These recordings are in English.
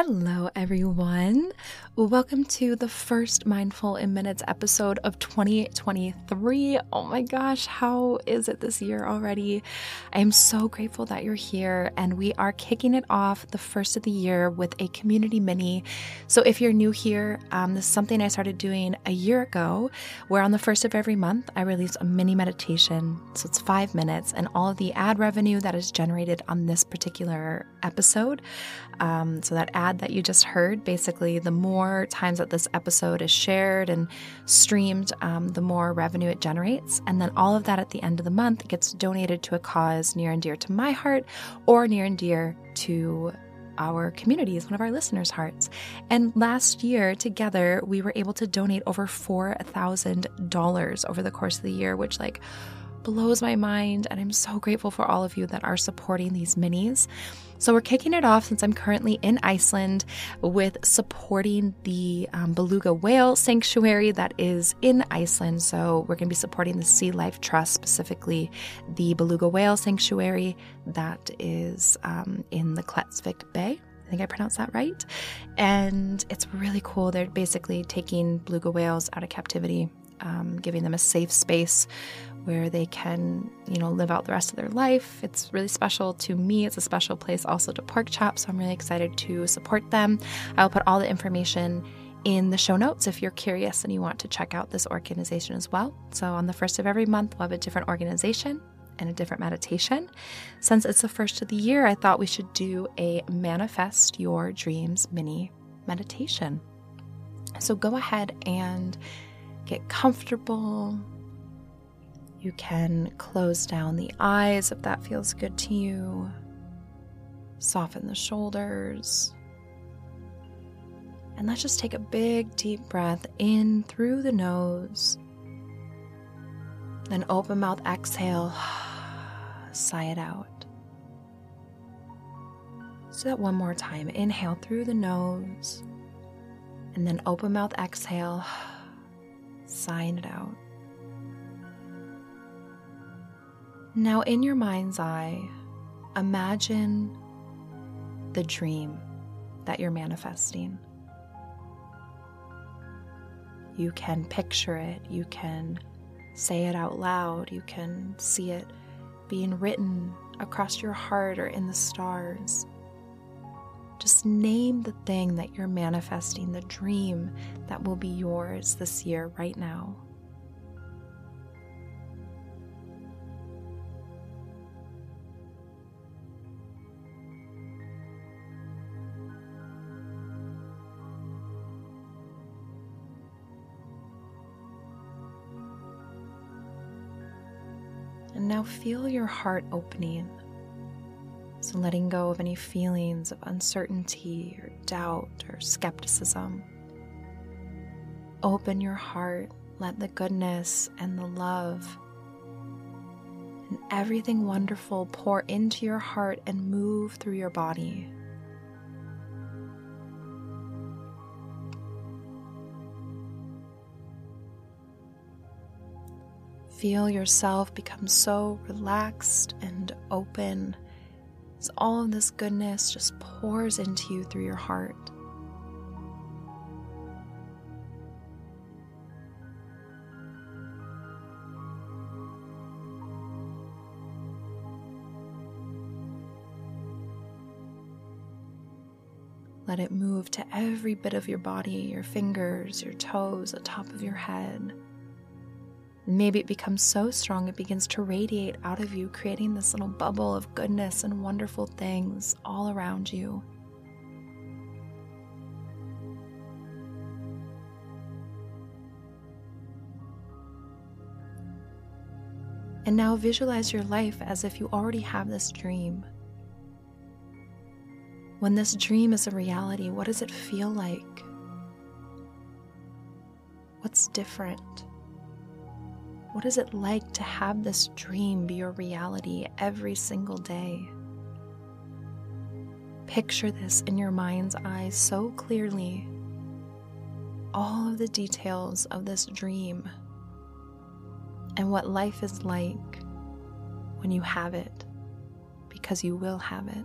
Hello, everyone. Welcome to the first Mindful in Minutes episode of 2023. Oh my gosh, how is it this year already? I am so grateful that you're here, and we are kicking it off the first of the year with a community mini. So, if you're new here, um, this is something I started doing a year ago, where on the first of every month, I release a mini meditation. So, it's five minutes, and all of the ad revenue that is generated on this particular episode. Um, so, that ad that you just heard, basically, the more more times that this episode is shared and streamed, um, the more revenue it generates. And then all of that at the end of the month gets donated to a cause near and dear to my heart or near and dear to our community is one of our listeners' hearts. And last year, together, we were able to donate over $4,000 over the course of the year, which, like, blows my mind. And I'm so grateful for all of you that are supporting these minis. So, we're kicking it off since I'm currently in Iceland with supporting the um, beluga whale sanctuary that is in Iceland. So, we're going to be supporting the Sea Life Trust, specifically the beluga whale sanctuary that is um, in the Klettsvik Bay. I think I pronounced that right. And it's really cool. They're basically taking beluga whales out of captivity, um, giving them a safe space where they can, you know, live out the rest of their life. It's really special to me. It's a special place also to Pork Chop, so I'm really excited to support them. I'll put all the information in the show notes if you're curious and you want to check out this organization as well. So on the first of every month, we'll have a different organization and a different meditation. Since it's the first of the year, I thought we should do a manifest your dreams mini meditation. So go ahead and get comfortable, you can close down the eyes if that feels good to you. Soften the shoulders. And let's just take a big deep breath in through the nose. Then open mouth exhale, sigh it out. So that one more time. Inhale through the nose. And then open mouth exhale, sighing it out. Now, in your mind's eye, imagine the dream that you're manifesting. You can picture it, you can say it out loud, you can see it being written across your heart or in the stars. Just name the thing that you're manifesting, the dream that will be yours this year, right now. And now feel your heart opening. So, letting go of any feelings of uncertainty or doubt or skepticism. Open your heart, let the goodness and the love and everything wonderful pour into your heart and move through your body. Feel yourself become so relaxed and open as all of this goodness just pours into you through your heart. Let it move to every bit of your body, your fingers, your toes, the top of your head. Maybe it becomes so strong it begins to radiate out of you, creating this little bubble of goodness and wonderful things all around you. And now visualize your life as if you already have this dream. When this dream is a reality, what does it feel like? What's different? What is it like to have this dream be your reality every single day? Picture this in your mind's eye so clearly. All of the details of this dream and what life is like when you have it, because you will have it.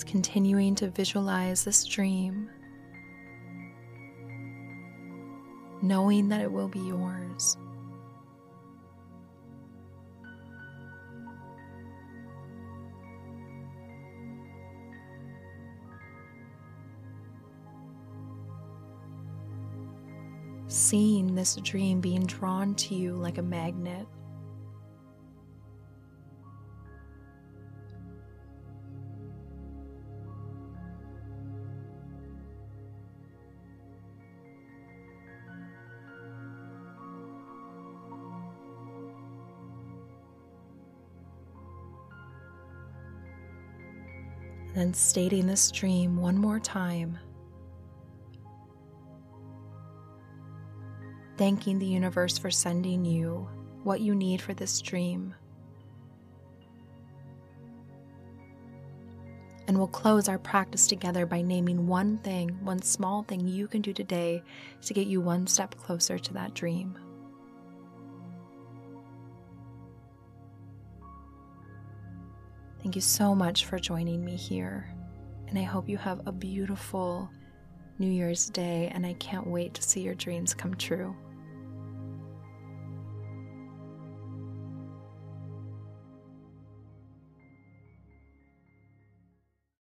Continuing to visualize this dream, knowing that it will be yours. Seeing this dream being drawn to you like a magnet. Then stating this dream one more time. Thanking the universe for sending you what you need for this dream. And we'll close our practice together by naming one thing, one small thing you can do today to get you one step closer to that dream. Thank you so much for joining me here. And I hope you have a beautiful New Year's Day, and I can't wait to see your dreams come true.